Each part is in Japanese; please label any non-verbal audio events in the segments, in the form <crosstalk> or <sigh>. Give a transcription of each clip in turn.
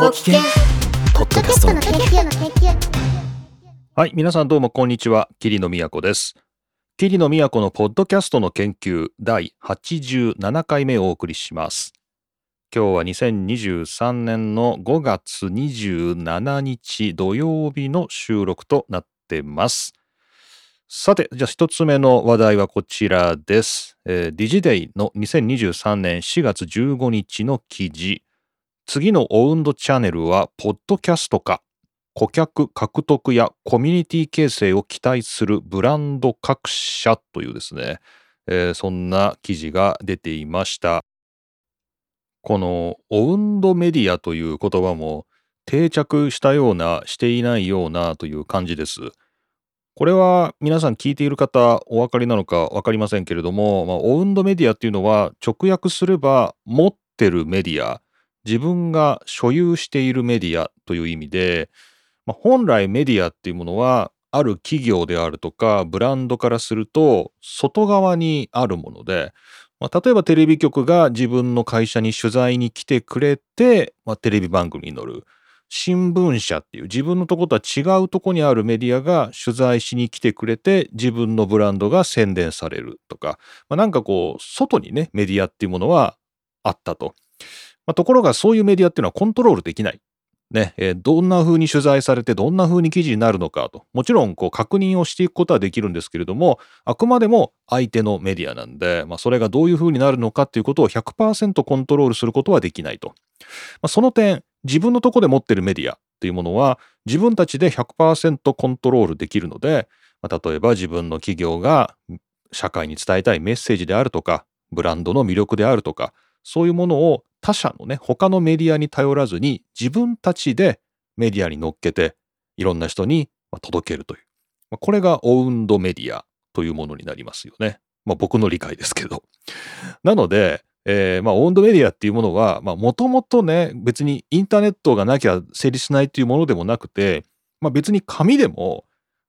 ご機嫌ポッドキャストの研究の研究はい、皆さんどうもこんにちは。桐野都です。桐野都のポッドキャストの研究第87回目をお送りします。今日は2023年の5月27日土曜日の収録となってます。さて、じゃあ一つ目の話題はこちらです。えー、ディジデイの2023年4月15日の記事。次のオウンドチャンネルはポッドキャストか顧客獲得やコミュニティ形成を期待するブランド各社というですね、えーそんな記事が出ていました。このオウンドメディアという言葉も定着したようなしていないようなという感じです。これは皆さん聞いている方お分かりなのか分かりませんけれども、まあ、オウンドメディアっていうのは直訳すれば持ってるメディア自分が所有しているメディアという意味で、まあ、本来メディアっていうものはある企業であるとかブランドからすると外側にあるもので、まあ、例えばテレビ局が自分の会社に取材に来てくれて、まあ、テレビ番組に載る新聞社っていう自分のとことは違うとこにあるメディアが取材しに来てくれて自分のブランドが宣伝されるとか、まあ、なんかこう外にねメディアっていうものはあったと。まあ、ところがそういうメディアっていうのはコントロールできない。ね、えーどんな風に取材されてどんな風に記事になるのかと。もちろんこう確認をしていくことはできるんですけれども、あくまでも相手のメディアなんで、まあ、それがどういう風になるのかっていうことを100%コントロールすることはできないと。まあ、その点、自分のとこで持ってるメディアっていうものは自分たちで100%コントロールできるので、まあ、例えば自分の企業が社会に伝えたいメッセージであるとか、ブランドの魅力であるとか、そういうものを他社のね、他のメディアに頼らずに自分たちでメディアに乗っけていろんな人に届けるという。これがオウンドメディアというものになりますよね。まあ僕の理解ですけど。<laughs> なので、えーまあオウンドメディアっていうものは、まあもともとね、別にインターネットがなきゃ成立しないっていうものでもなくて、まあ別に紙でも、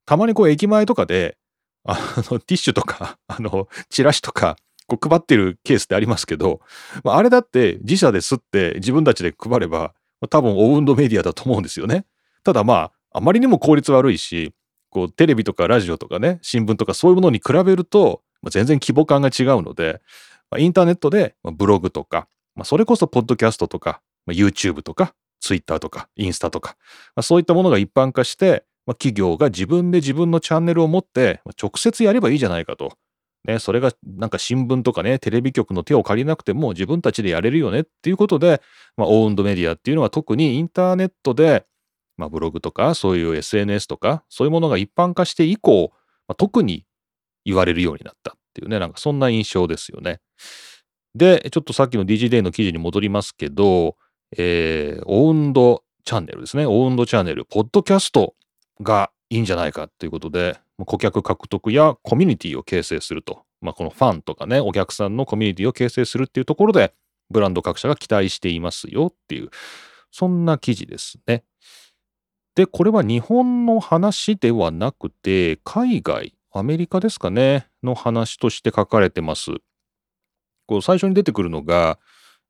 たまにこう駅前とかで、あの、ティッシュとか、あの、チラシとか、こう配ってるケースってありますけど、まあ、あれだって自社で吸って自分たちで配れば、多分オウンドメディアだと思うんですよね。ただまあ、あまりにも効率悪いし、こうテレビとかラジオとかね、新聞とかそういうものに比べると、まあ、全然規模感が違うので、まあ、インターネットでブログとか、まあ、それこそポッドキャストとか、まあ、YouTube とか、Twitter とか、インスタとか、まあ、そういったものが一般化して、まあ、企業が自分で自分のチャンネルを持って、まあ直接やればいいじゃないかと。ね、それがなんか新聞とかね、テレビ局の手を借りなくても自分たちでやれるよねっていうことで、まあ、オウンドメディアっていうのは特にインターネットで、まあ、ブログとかそういう SNS とかそういうものが一般化して以降、まあ、特に言われるようになったっていうね、なんかそんな印象ですよね。で、ちょっとさっきの DGDay の記事に戻りますけど、えー、オウンドチャンネルですね。オウンドチャンネル、ポッドキャストがいいんじゃないかということで、顧客獲得やコミュニティを形成すると。まあ、このファンとかね、お客さんのコミュニティを形成するっていうところで、ブランド各社が期待していますよっていう、そんな記事ですね。で、これは日本の話ではなくて、海外、アメリカですかね、の話として書かれてます。こう最初に出てくるのが、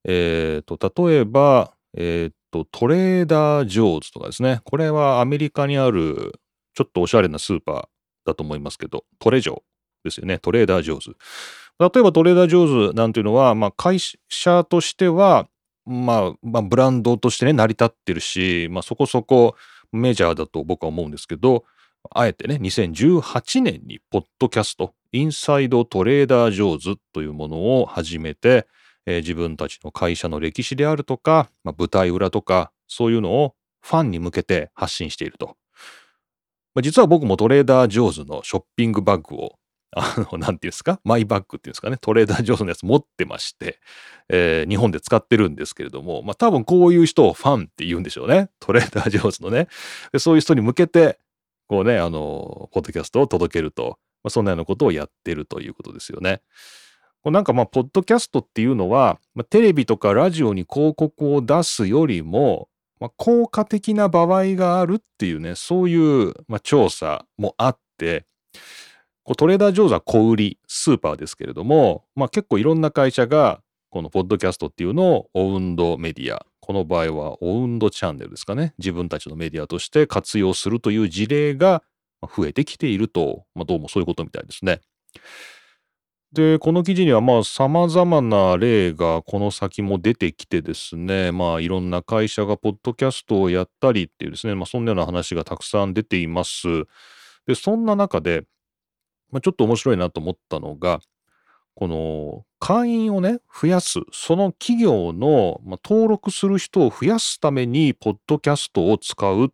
えー、と例えば、えー、とトレーダー・ジョーズとかですねこれはアメリカにあるちょっとおしゃれなスーパーだと思いますけどトレジョーですよねトレーダー・ジョーズ例えばトレーダー・ジョーズなんていうのは、まあ、会社としては、まあ、まあブランドとしてね成り立ってるし、まあ、そこそこメジャーだと僕は思うんですけどあえてね2018年にポッドキャストインサイドトレーダー・ジョーズというものを始めて、えー自分たちの会社の歴史であるとか、まあ、舞台裏とかそういうのをファンに向けて発信していると。まあ、実は僕もトレーダー・ジョーズのショッピングバッグをあの、<laughs> なんていうんですか？マイバッグっていうんですかね？トレーダー・ジョーズのやつ持ってまして、えー日本で使ってるんですけれども、まあ多分こういう人をファンって言うんでしょうね。トレーダー・ジョーズのね。でそういう人に向けて、こうね、あの、ポッドキャストを届けると、まあ、そんなようなことをやってるということですよね。なんかまあ、ポッドキャストっていうのは、まあ、テレビとかラジオに広告を出すよりも、まあ、効果的な場合があるっていうね、そういう、まあ、調査もあって、こうトレーダー・ジョーズは小売り、スーパーですけれども、まあ、結構いろんな会社が、このポッドキャストっていうのをオウンドメディア、この場合はオウンドチャンネルですかね。自分たちのメディアとして活用するという事例が増えてきていると、まあ、どうもそういうことみたいですね。で、この記事にはまあ様々な例がこの先も出てきてですね、まあいろんな会社がポッドキャストをやったりっていうですね、まあそんなような話がたくさん出ています。で、そんな中で、まあ、ちょっと面白いなと思ったのが、この会員をね、増やす、その企業の、まあ、登録する人を増やすために、ポッドキャストを使うっ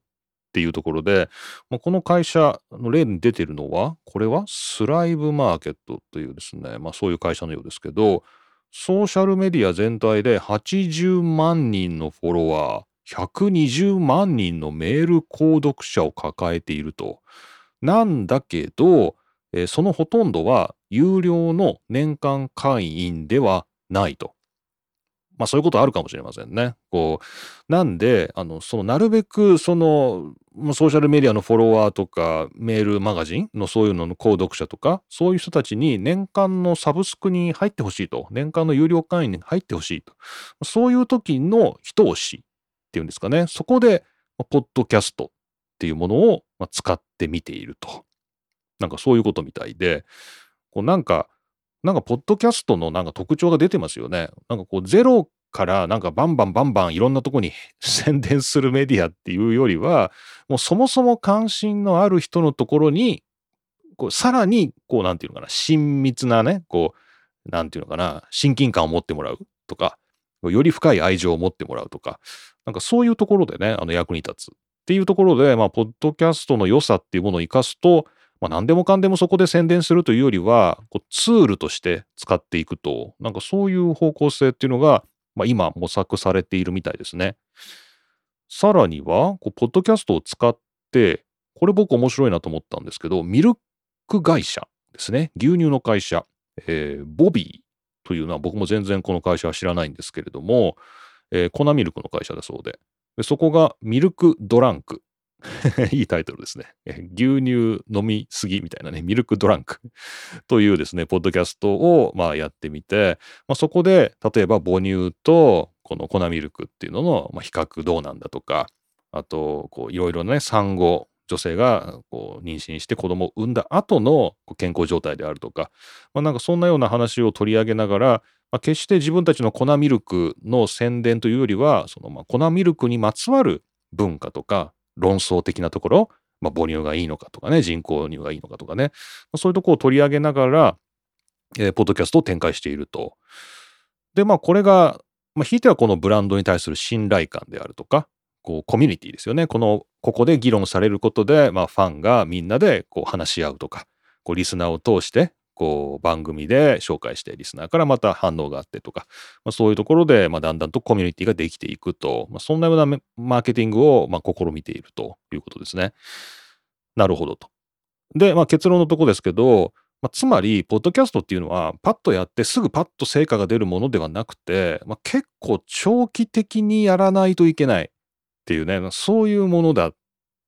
っていうところで、まあ、この会社の例に出てるのは、これはスライブマーケットというですね、まあそういう会社のようですけど、ソーシャルメディア全体で80万人のフォロワー、120万人のメール購読者を抱えていると。なんだけど、えー、そのほとんどは有料の年間会員ではないと。まあそういうことあるかもしれませんね。こう、なんで、あの、そのなるべくその、ソーシャルメディアのフォロワーとか、メールマガジンのそういうのの購読者とか、そういう人たちに年間のサブスクに入ってほしいと。年間の有料会員に入ってほしいと。そういう時の一押しっていうんですかね。そこで、ポッドキャストっていうものを使ってみていると。なんかそういうことみたいで、こうなんか、なんかポッドキャストのなんか特徴が出てますよね。なんかこうゼロからなんかバンバンバンバンいろんなとこに <laughs> 宣伝するメディアっていうよりは、もうそもそも関心のある人のところに、こうさらにこうなんていうのかな、親密なね、こう、なんていうのかな、親近感を持ってもらうとか、より深い愛情を持ってもらうとか、なんかそういうところでね、あの役に立つっていうところで、まあ、ポッドキャストの良さっていうものを生かすと、まあ、何でもかんでもそこで宣伝するというよりは、こうツールとして使っていくと、なんかそういう方向性っていうのが、まあ、今模索されているみたいですね。さらには、こうポッドキャストを使って、これ僕面白いなと思ったんですけど、ミルク会社ですね。牛乳の会社、えー、ボビーというのは僕も全然この会社は知らないんですけれども、えー、粉ミルクの会社だそうでで、そこがミルクドランク <laughs> いいタイトルですね。牛乳飲みすぎみたいなね、ミルクドランク <laughs> というですね、ポッドキャストをまあやってみて、まあ、そこで例えば母乳とこの粉ミルクっていうののまあ比較どうなんだとか、あとこういろいろね、産後、女性がこう妊娠して子供を産んだ後の健康状態であるとか、まあ、なんかそんなような話を取り上げながら、まあ、決して自分たちの粉ミルクの宣伝というよりは、そのまあ粉ミルクにまつわる文化とか論争的なところ、まあ、母乳がいいのかとかね、人工乳がいいのかとかね、まあ、そういうとこを取り上げながら、えー、ポッドキャストを展開していると。で、まあ、これが、まあ、ひいてはこのブランドに対する信頼感であるとか、こう、コミュニティですよね。この、ここで議論されることで、まあ、ファンがみんなでこう話し合うとか、こう、リスナーを通して、こう番組で紹介してリスナーからまた反応があってとか、まあ、そういうところで、まあ、だんだんとコミュニティができていくと、まあ、そんなようなマーケティングを、まあ、試みているということですね。なるほどと。で、まあ、結論のとこですけど、まあ、つまり、ポッドキャストっていうのは、パッとやってすぐパッと成果が出るものではなくて、まあ、結構長期的にやらないといけないっていうね、そういうものだっ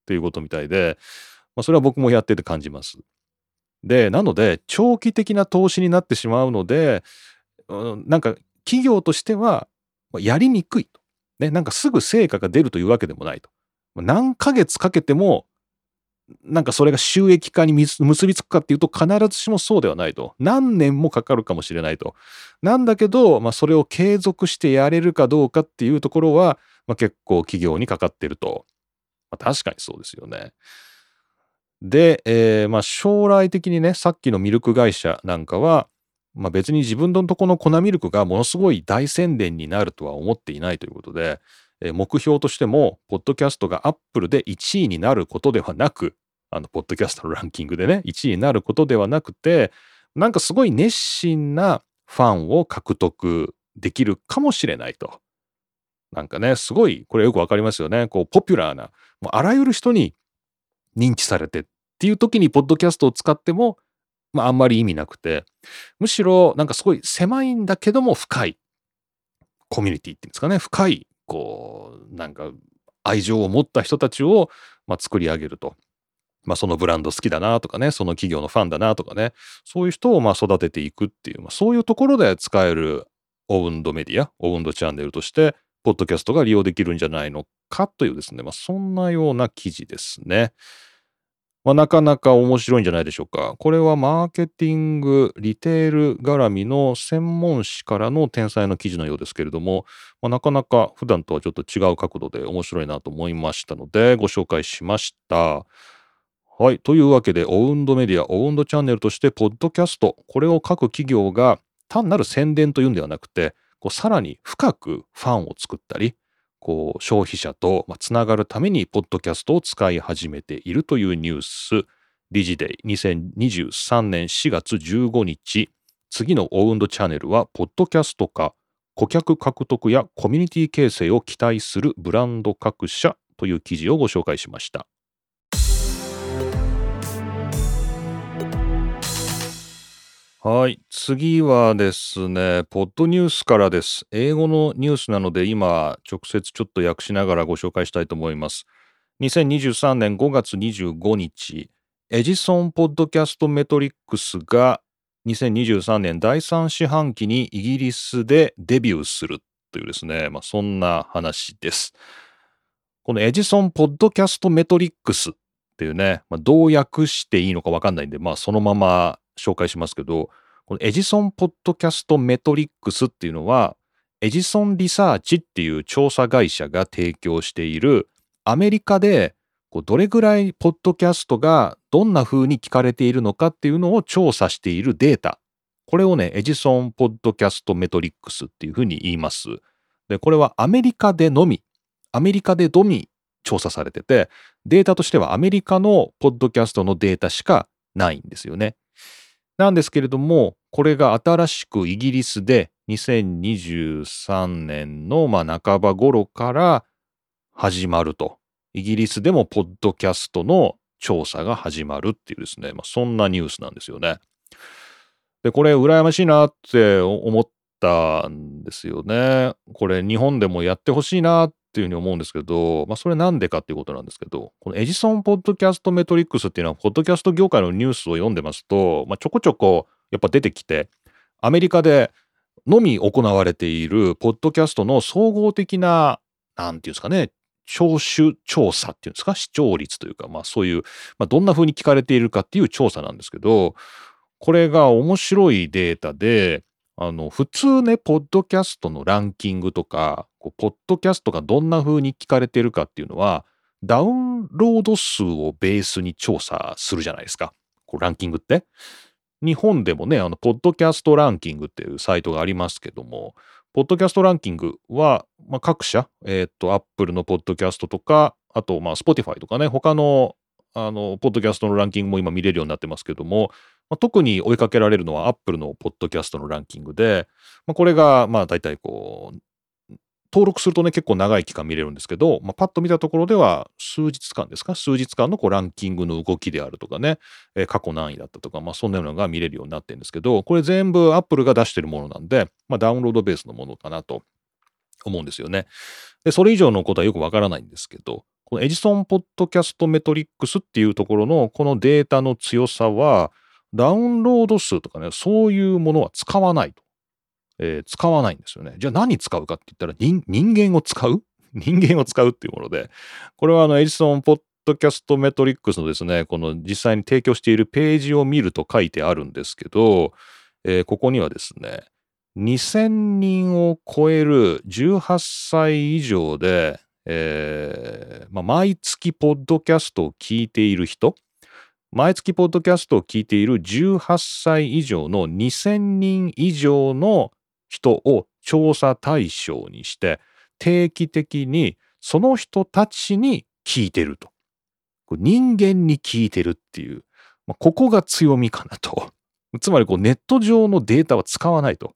ていうことみたいで、まあ、それは僕もやってて感じます。で、なので、長期的な投資になってしまうので、うん、なんか企業としてはやりにくいと。ね、なんかすぐ成果が出るというわけでもないと。何ヶ月かけても、なんかそれが収益化に結びつくかっていうと必ずしもそうではないと。何年もかかるかもしれないと。なんだけど、まあ、それを継続してやれるかどうかっていうところは、まあ、結構企業にかかってると。まあ、確かにそうですよね。で、えー、まあ将来的にね、さっきのミルク会社なんかは、まあ、別に自分のとこの粉ミルクがものすごい大宣伝になるとは思っていないということで、えー、目標としても、ポッドキャストがアップルで1位になることではなく、あの、ポッドキャストのランキングでね、1位になることではなくて、なんかすごい熱心なファンを獲得できるかもしれないと。なんかね、すごい、これよくわかりますよね。こう、ポピュラーな、もうあらゆる人に認知されてっていう時にポッドキャストを使っても、まああんまり意味なくて、むしろなんかすごい狭いんだけども深いコミュニティっていうんですかね、深い、こう、なんか愛情を持った人たちを、まあ、作り上げると。まあ、そのブランド好きだなとかね、その企業のファンだなとかね、そういう人をまあ育てていくっていう、まあ、そういうところで使えるオウンドメディア、オウンドチャンネルとして、ポッドキャストが利用できるんじゃないのかというですね、まあ、そんなような記事ですね。まあ、なかなか面白いんじゃないでしょうか。これはマーケティング、リテール絡みの専門誌からの天才の記事のようですけれども、まあ、なかなか普段とはちょっと違う角度で面白いなと思いましたので、ご紹介しました。はい。というわけで、オウンドメディア、オウンドチャンネルとして、ポッドキャスト、これを各企業が単なる宣伝というんではなくて、こうさらに深くファンを作ったり、こう消費者とつながるためにポッドキャストを使い始めているというニュース、理事デイ2023年4月15日、次のオウンドチャンネルは、ポッドキャスト化、顧客獲得やコミュニティ形成を期待するブランド各社という記事をご紹介しました。はい。次はですね、ポッドニュースからです。英語のニュースなので、今、直接ちょっと訳しながらご紹介したいと思います。2023年5月25日、エジソン・ポッドキャスト・メトリックスが2023年第3四半期にイギリスでデビューするというですね、まあ、そんな話です。このエジソン・ポッドキャスト・メトリックスっていうね、まあ、どう訳していいのかわかんないんで、まあ、そのまま紹介しますけど、このエジソンポッドキャストメトリックスっていうのは、エジソンリサーチっていう調査会社が提供しているアメリカでこうどれぐらいポッドキャストがどんな風に聞かれているのかっていうのを調査しているデータ。これをね、エジソンポッドキャストメトリックスっていう風に言います。で、これはアメリカでのみ、アメリカでのみ調査されてて、データとしてはアメリカのポッドキャストのデータしかないんですよね。なんですけれども、これが新しくイギリスで2023年のまあ半ば頃から始まると。イギリスでもポッドキャストの調査が始まるっていうですね、まあ、そんなニュースなんですよね。で、これ羨ましいなって思ったんですよね。これ日本でもやってほしいなっっていうふうに思うんですけど、まあ、それなんでかっていうことなんですけど、このエジソン・ポッドキャスト・メトリックスっていうのは、ポッドキャスト業界のニュースを読んでますと、まあ、ちょこちょこやっぱ出てきて、アメリカでのみ行われているポッドキャストの総合的な、なんていうんですかね、聴取調査っていうんですか、視聴率というか、まあそういう、まあ、どんな風に聞かれているかっていう調査なんですけど、これが面白いデータで、あの、普通ね、ポッドキャストのランキングとか、こうポッドキャストがどんな風に聞かれてるかっていうのは、ダウンロード数をベースに調査するじゃないですか。こうランキングって。日本でもね、あの、ポッドキャストランキングっていうサイトがありますけども、ポッドキャストランキングは、まあ、各社、えっ、と、Apple のポッドキャストとか、あと、まあ、Spotify とかね、他の、あの、ポッドキャストのランキングも今見れるようになってますけども、まあ、特に追いかけられるのは Apple のポッドキャストのランキングで、まあ、これが、まあ、大体こう、登録するとね、結構長い期間見れるんですけど、まあ、パッと見たところでは、数日間ですか？数日間のこうランキングの動きであるとかね、えー、過去何位だったとか、まあ、そんなようなのが見れるようになってるんですけど、これ全部 Apple が出してるものなんで、まあ、ダウンロードベースのものかなと思うんですよね。で、それ以上のことはよくわからないんですけど、このエジソンポッドキャストメトリックスっていうところのこのデータの強さは、ダウンロード数とかね、そういうものは使わないと。えー、使わないんですよね。じゃあ何使うかって言ったら人間を使う？<laughs> 人間を使うっていうもので、これはあのエジソンポッドキャストメトリックスのですね、この実際に提供しているページを見ると書いてあるんですけど、えー、ここにはですね、2000人を超える18歳以上で、えーまあ、毎月ポッドキャストを聞いている人、毎月ポッドキャストを聞いている18歳以上の2000人以上の人を調査対象にして定期的にその人たちに聞いてると。人間に聞いてるっていう、まあ、ここが強みかなと。つまりネット上のデータは使わないと。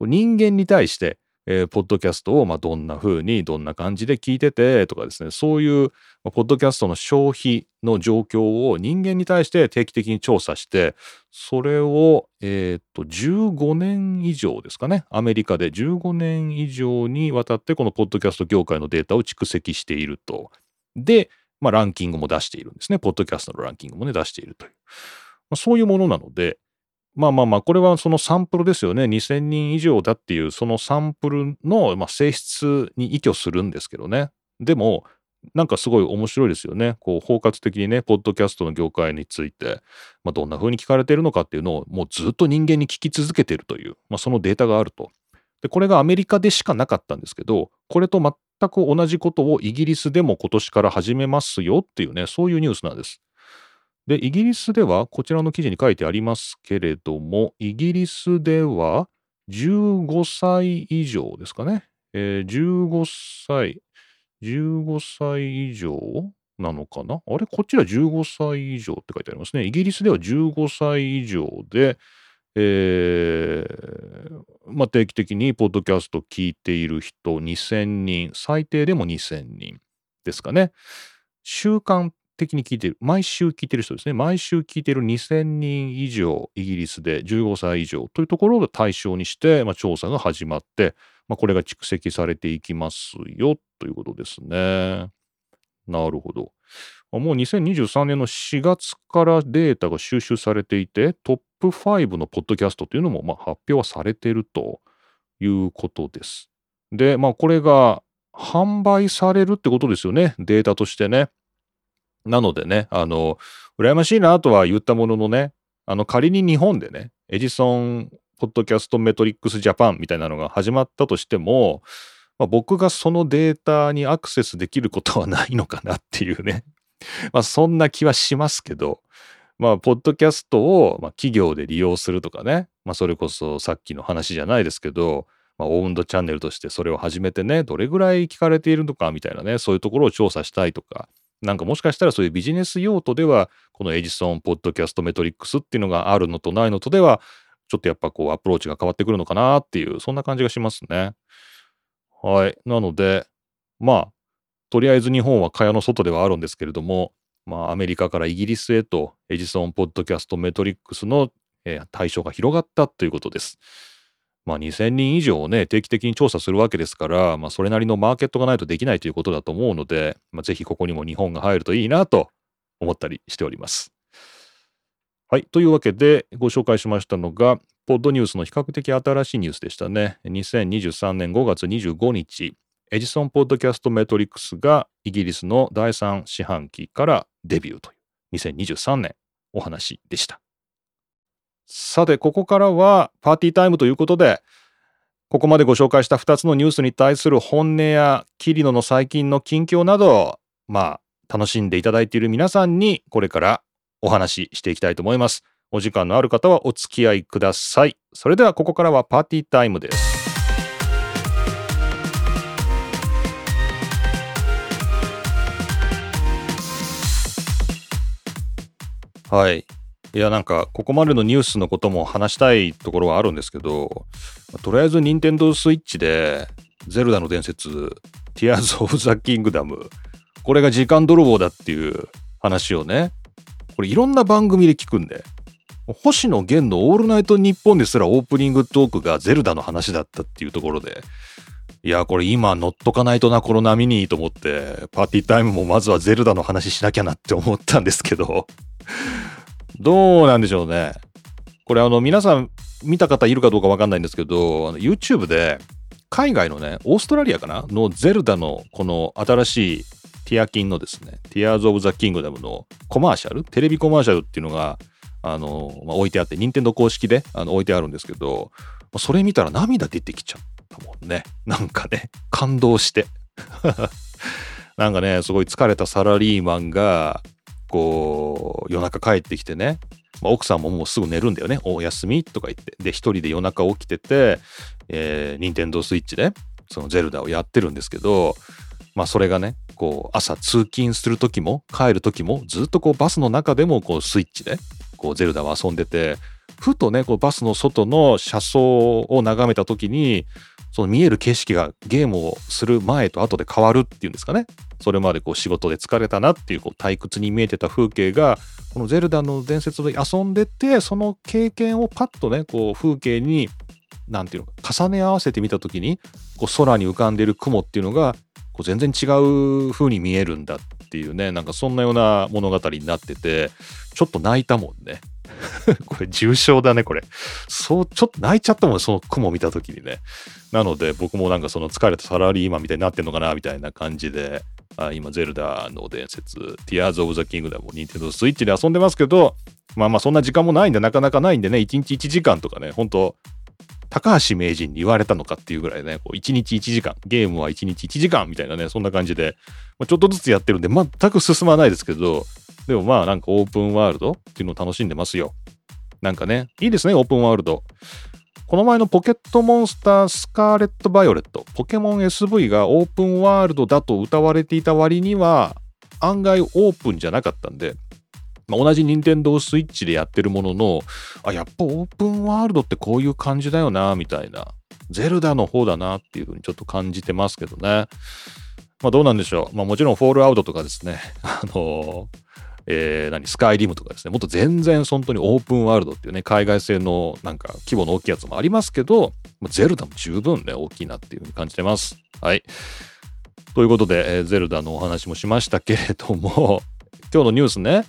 人間に対してえー、ポッドキャストをまあどんな風にどんな感じで聞いててとかですねそういう、まあ、ポッドキャストの消費の状況を人間に対して定期的に調査してそれを、えー、っと15年以上ですかねアメリカで15年以上にわたってこのポッドキャスト業界のデータを蓄積していると。で、まあ、ランキングも出しているんですね。ポッドキャストのランキングもね出しているという。まあ、そういうものなのでまあまあまあ、これはそのサンプルですよね。2000人以上だっていう、そのサンプルの、まあ、性質に依拠するんですけどね。でも、なんかすごい面白いですよね。こう包括的にね、ポッドキャストの業界について、まあ、どんな風に聞かれているのかっていうのをもうずっと人間に聞き続けているという、まあ、そのデータがあると。で、これがアメリカでしかなかったんですけど、これと全く同じことをイギリスでも今年から始めますよっていうね、そういうニュースなんです。で、イギリスでは、こちらの記事に書いてありますけれども、イギリスでは15歳以上ですかね。えー、15歳、15歳以上なのかな？あれ？こっちは15歳以上って書いてありますね。イギリスでは15歳以上で、えー、まあ、定期的にポッドキャスト聞いている人2000人、最低でも2000人ですかね。週間的に聞いてる、毎週聞いてる人ですね。毎週聞いてる2000人以上、イギリスで15歳以上というところを対象にして、まあ、調査が始まって、まあ、これが蓄積されていきますよということですね。なるほど。もう2023年の4月からデータが収集されていて、トップ5のポッドキャストというのも発表はされているということです。で、まあこれが販売されるってことですよね、データとしてね。なのでね、あの、羨ましいなとは言ったもののね、あの、仮に日本でね、エジソンポッドキャストメトリックスジャパンみたいなのが始まったとしても、まあ、僕がそのデータにアクセスできることはないのかなっていうね。<laughs> まあそんな気はしますけど、まあ、ポッドキャストを、まあ、企業で利用するとかね、まあ、それこそさっきの話じゃないですけど、まあ、オウンドチャンネルとしてそれを始めてね、どれぐらい聞かれているのかみたいなね、そういうところを調査したいとか、なんかもしかしたらそういうビジネス用途では、このエジソンポッドキャストメトリックスっていうのがあるのとないのとでは、ちょっとやっぱこうアプローチが変わってくるのかなっていう、そんな感じがしますね。はい。なので、まあ、とりあえず日本は蚊帳の外ではあるんですけれども、まあ、アメリカからイギリスへとエジソンポッドキャストメトリックスの、えー、対象が広がったということです。まあ、2000人以上をね、定期的に調査するわけですから、まあ、それなりのマーケットがないとできないということだと思うので、まあ、ぜひここにも日本が入るといいなと思ったりしております。はい。というわけで、ご紹介しましたのが、ポッドニュースの比較的新しいニュースでしたね。2023年5月25日、エジソンポッドキャストメトリックスがイギリスの第3四半期からデビューという2023年お話でした。さて、ここからはパーティータイムということで、ここまでご紹介した2つのニュースに対する本音やキリノの最近の近況など、まあ、楽しんでいただいている皆さんにこれからお話ししていきたいと思います。お時間のある方はお付き合いください。それではここからはパーティータイムです。はい。いや、なんか、ここまでのニュースのことも話したいところはあるんですけど、とりあえず、任天堂スイッチで、ゼルダの伝説、ティアーズ・オブ・ザ・キングダム、これが時間泥棒だっていう話をね、これいろんな番組で聞くんで、星野源のオールナイトニッポンですらオープニングトークがゼルダの話だったっていうところで、いや、これ今乗っとかないとな、この波にと思って、パーティータイムもまずはゼルダの話しなきゃなって思ったんですけど、どうなんでしょうね。これあの皆さん見た方いるかどうかわかんないんですけど、YouTube で海外のね、オーストラリアかな？のゼルダのこの新しいティアキンのですね、ティアーズ・オブ・ザ・キングダムのコマーシャル、テレビコマーシャルっていうのが、あの、まあ、置いてあって、任天堂公式であの置いてあるんですけど、それ見たら涙出てきちゃったもんね。なんかね、感動して。<laughs> なんかね、すごい疲れたサラリーマンが、こう夜中帰ってきてね、まあ、奥さんももうすぐ寝るんだよね。お休み？とか言って。で一人で夜中起きてて、えー、任天堂スイッチでそのゼルダをやってるんですけどまあそれがねこう朝通勤する時も帰る時もずっとこうバスの中でもこうスイッチでこうゼルダを遊んでてふとねこうバスの外の車窓を眺めた時にその見える景色がゲームをする前と後で変わるっていうんですかね。それまでこう仕事で疲れたなっていうこう退屈に見えてた風景が、このゼルダの伝説で遊んでて、その経験をパッとね、こう風景に、なんていうの重ね合わせてみた時に、こう空に浮かんでる雲っていうのが、こう全然違う風に見えるんだっていうね、なんかそんなような物語になってて、ちょっと泣いたもんね。<laughs> これ重症だね、これ。そう、ちょっと泣いちゃったもん、その雲見た時にね。なので、僕もなんかその疲れたサラリーマンみたいになってんのかな、みたいな感じで、あ今、ゼルダの伝説、Tears of the Kingdom を Nintendo Switch で遊んでますけど、まあまあそんな時間もないんで、なかなかないんでね、1日1時間とかね、本当高橋名人に言われたのかっていうぐらいね、こう1日1時間、ゲームは1日1時間みたいなね、そんな感じで、まあ、ちょっとずつやってるんで、全く進まないですけど、でもまあなんかオープンワールドっていうのを楽しんでますよ。なんかね、いいですね、オープンワールド。この前のポケットモンスタースカーレット・バイオレット、ポケモン SV がオープンワールドだと歌われていた割には、案外オープンじゃなかったんで、まあ、同じ任天堂スイッチでやってるものの、あ、やっぱオープンワールドってこういう感じだよな、みたいな。ゼルダの方だなっていうふうにちょっと感じてますけどね。まあどうなんでしょう。まあもちろんフォールアウトとかですね、あのーえー、何、スカイリムとかですね、もっと全然本当にオープンワールドっていうね、海外製のなんか規模の大きいやつもありますけど、ゼルダも十分ね、大きいなっていうふうに感じてます。はい。ということで、えー、ゼルダのお話もしましたけれども、<laughs> 今日のニュースね、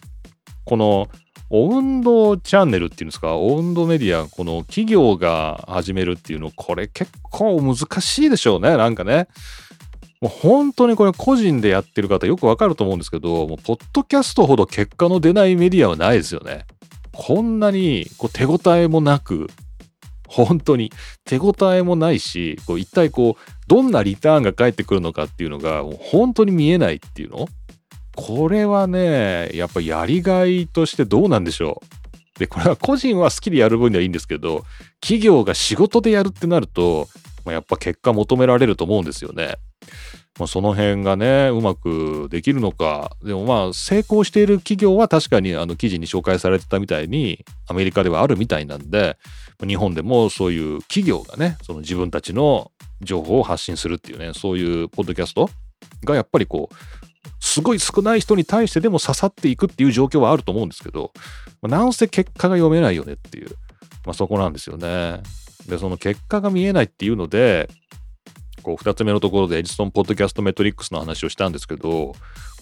この、オウンドチャンネルっていうんですか、オウンドメディア、この企業が始めるっていうの、これ結構難しいでしょうね、なんかね。もう本当にこれ個人でやってる方よくわかると思うんですけど、もうポッドキャストほど結果の出ないメディアはないですよね。こんなにこう手応えもなく、本当に手応えもないし、こう一体こう、どんなリターンが返ってくるのかっていうのが、もう本当に見えないっていうのこれはね、やっぱやりがいとしてどうなんでしょう。で、これは個人は好きでやる分にはいいんですけど、企業が仕事でやるってなると、まあ、やっぱ結果求められると思うんですよね。まあ、その辺がね、うまくできるのか。でもまあ、成功している企業は確かにあの記事に紹介されてたみたいに、アメリカではあるみたいなんで、日本でもそういう企業がね、その自分たちの情報を発信するっていうね、そういうポッドキャストがやっぱりこう、すごい少ない人に対してでも刺さっていくっていう状況はあると思うんですけど、まあ、なんせ結果が読めないよねっていう、まあ、そこなんですよね。で、その結果が見えないっていうので、こう2つ目のところでエジソンポッドキャストメトリックスの話をしたんですけど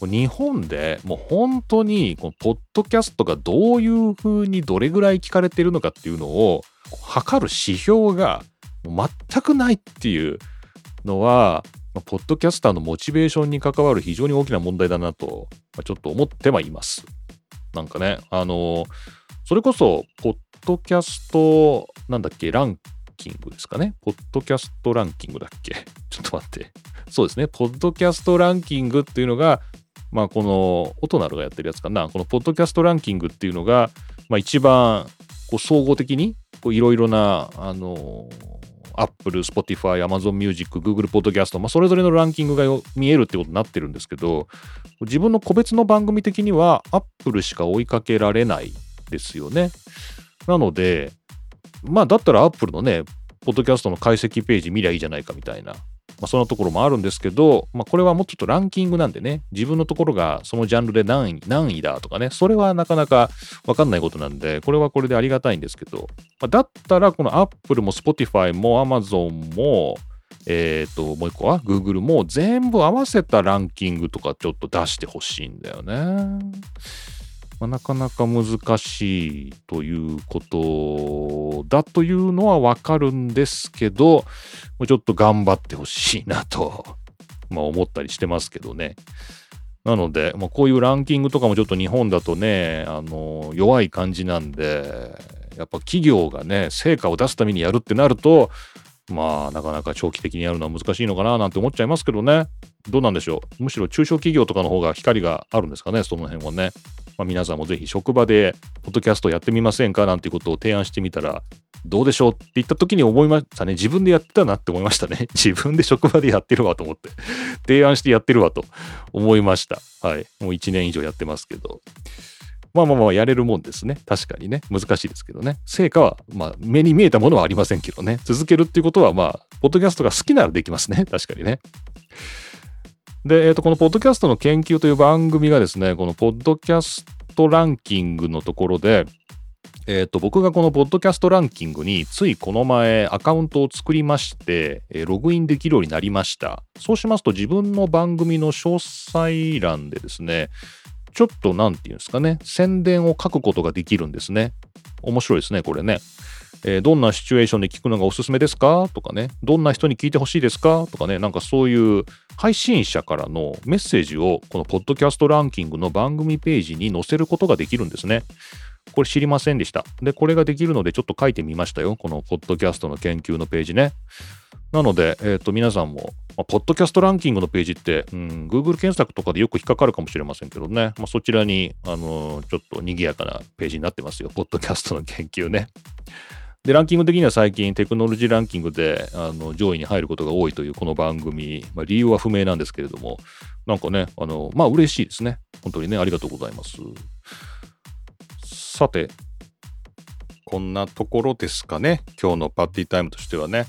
日本でもう本当にこのポッドキャストがどういうふうにどれぐらい聞かれているのかっていうのを測る指標が全くないっていうのはポッドキャスターのモチベーションに関わる非常に大きな問題だなとちょっと思ってはいます。なんかねあのそれこそポッドキャストなんだっけランキングですかね。ポッドキャストランキングだっけ？<laughs> ちょっと待って。そうですね。ポッドキャストランキングっていうのが、まあこのオトナルがやってるやつかな。このポッドキャストランキングっていうのが、まあ一番こう総合的にこういろいろな、あのアップル、Spotify、Amazon Music、Google Podcast、まあ、それぞれのランキングが見えるってことになってるんですけど、自分の個別の番組的には Apple しか追いかけられないですよね。なので、まあだったらアップルのね、ポッドキャストの解析ページ見りゃいいじゃないかみたいな、まあ、そんなところもあるんですけど、まあ、これはもうちょっとランキングなんでね、自分のところがそのジャンルで何位何位だとかね、それはなかなかわかんないことなんで、これはこれでありがたいんですけど、まあ、だったらこのアップルも Spotify も Amazon も、えっ、ー、と、もう一個は Google も全部合わせたランキングとかちょっと出してほしいんだよね。まあ、なかなか難しいということだというのはわかるんですけど、ちょっと頑張ってほしいなと、<laughs> まあ、思ったりしてますけどね。なので、まあ、こういうランキングとかもちょっと日本だとね、あの、弱い感じなんで、やっぱ企業がね、成果を出すためにやるってなると、まあ、なかなか長期的にやるのは難しいのかななんて思っちゃいますけどね。どうなんでしょう？むしろ中小企業とかの方が光があるんですかね、その辺はね。まあ、皆さんもぜひ職場でポッドキャストやってみませんか？なんていうことを提案してみたらどうでしょう？って言った時に思いましたね。自分でやってたなって思いましたね。<laughs> 自分で職場でやってるわと思って。提案してやってるわと思いました。はい。もう1年以上やってますけど。まあまあまあやれるもんですね。確かにね。難しいですけどね。成果は、まあ目に見えたものはありませんけどね。続けるっていうことはまあ、ポッドキャストが好きならできますね。確かにね。で、え、ー、と、このポッドキャストの研究という番組がですね、このポッドキャストランキングのところで、え、ー、と、僕がこのポッドキャストランキングについこの前アカウントを作りまして、えー、ログインできるようになりました。そうしますと自分の番組の詳細欄でですね、ちょっとなんていうんですかね、宣伝を書くことができるんですね。面白いですね、これね。えー、どんなシチュエーションで聞くのがおすすめですか？とかね、どんな人に聞いてほしいですか？とかね、なんかそういう配信者からのメッセージをこのポッドキャストランキングの番組ページに載せることができるんですね。これ知りませんでした。で、これができるのでちょっと書いてみましたよ。このポッドキャストの研究のページね。なので、えっ、ー、と、皆さんも、まあ、ポッドキャストランキングのページって、うん、Google 検索とかでよく引っかかるかもしれませんけどね。まあ、そちらに、あのー、ちょっと賑やかなページになってますよ。ポッドキャストの研究ね。で、ランキング的には最近テクノロジーランキングであの上位に入ることが多いというこの番組、まあ、理由は不明なんですけれども、なんかね、あの、まあ嬉しいですね。本当にね、ありがとうございます。さて、こんなところですかね。今日のパーティータイムとしてはね。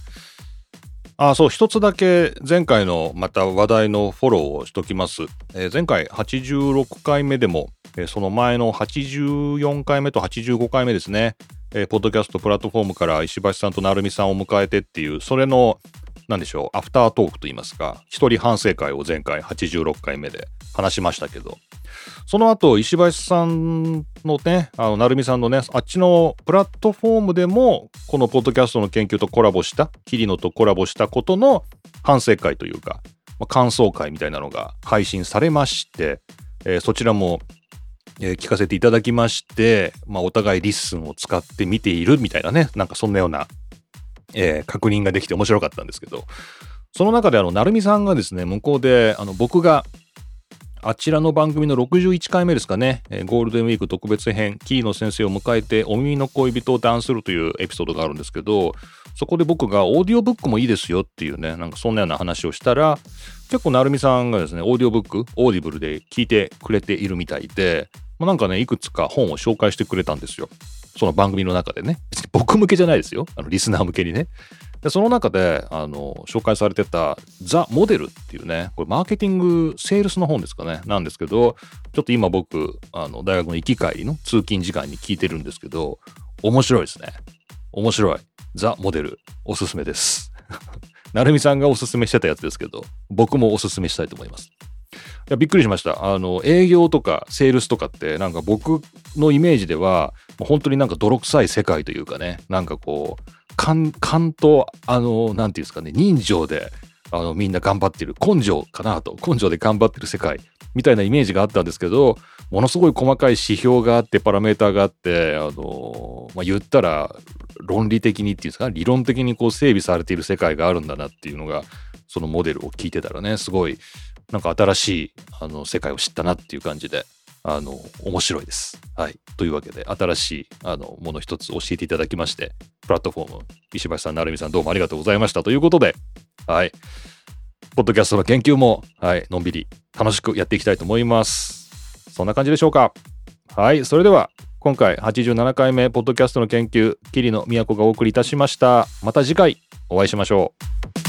あ、そう、一つだけ前回のまた話題のフォローをしときます。えー、前回86回目でも、えー、その前の84回目と85回目ですね。えー、ポッドキャストプラットフォームから石橋さんと成美さんを迎えてっていう、それの、なんでしょう、アフタートークといいますか、一人反省会を前回86回目で話しましたけど、その後、石橋さんのね、あの、成美さんのね、あっちのプラットフォームでも、このポッドキャストの研究とコラボした、桐野とコラボしたことの反省会というか、感想会みたいなのが配信されまして、えー、そちらも聞かせていただきまして、まあ、お互い LISTEN を使って見ているみたいなね、なんかそんなような、えー、確認ができて面白かったんですけど、その中であの、成美さんがですね、向こうで、あの、僕が、あちらの番組の61回目ですかね、ゴールデンウィーク特別編、キーの先生を迎えてお耳の恋人を談するというエピソードがあるんですけど、そこで僕がオーディオブックもいいですよっていうね、なんかそんなような話をしたら、結構成美さんがですね、オーディオブック、 Audible で聞いてくれているみたいで、まあ、なんかね、いくつか本を紹介してくれたんですよ。その番組の中でね。別に僕向けじゃないですよ。あの、リスナー向けにね。で、その中で、あの、紹介されてた、 THE MODEL っていうね、これマーケティング、セールスの本ですかね、なんですけど、ちょっと今僕、あの、大学の行き帰りの通勤時間に聞いてるんですけど、面白いですね。面白い。ザ・モデル、おすすめです。なるみさんがおすすめしてたやつですけど、僕もおすすめしたいと思います。やびっくりしました。あの営業とかセールスとかってなんか僕のイメージでは本当になんか泥臭い世界というかねなんかこう勘勘とあのなんていうんですかね人情であのみんな頑張ってる根性かなと根性で頑張ってる世界みたいなイメージがあったんですけどものすごい細かい指標があってパラメーターがあってあの、まあ、言ったら論理的にっていうんですか理論的にこう整備されている世界があるんだなっていうのがそのモデルを聞いてたらねすごいなんか新しいあの世界を知ったなっていう感じで、あの、面白いです。はい。というわけで、新しいあのもの一つ教えていただきまして、プラットフォーム、石橋さん、成美さん、どうもありがとうございました。ということで、はい。ポッドキャストの研究も、はい、のんびり楽しくやっていきたいと思います。そんな感じでしょうか。はい。それでは、今回87回目、ポッドキャストの研究、桐野都がお送りいたしました。また次回、お会いしましょう。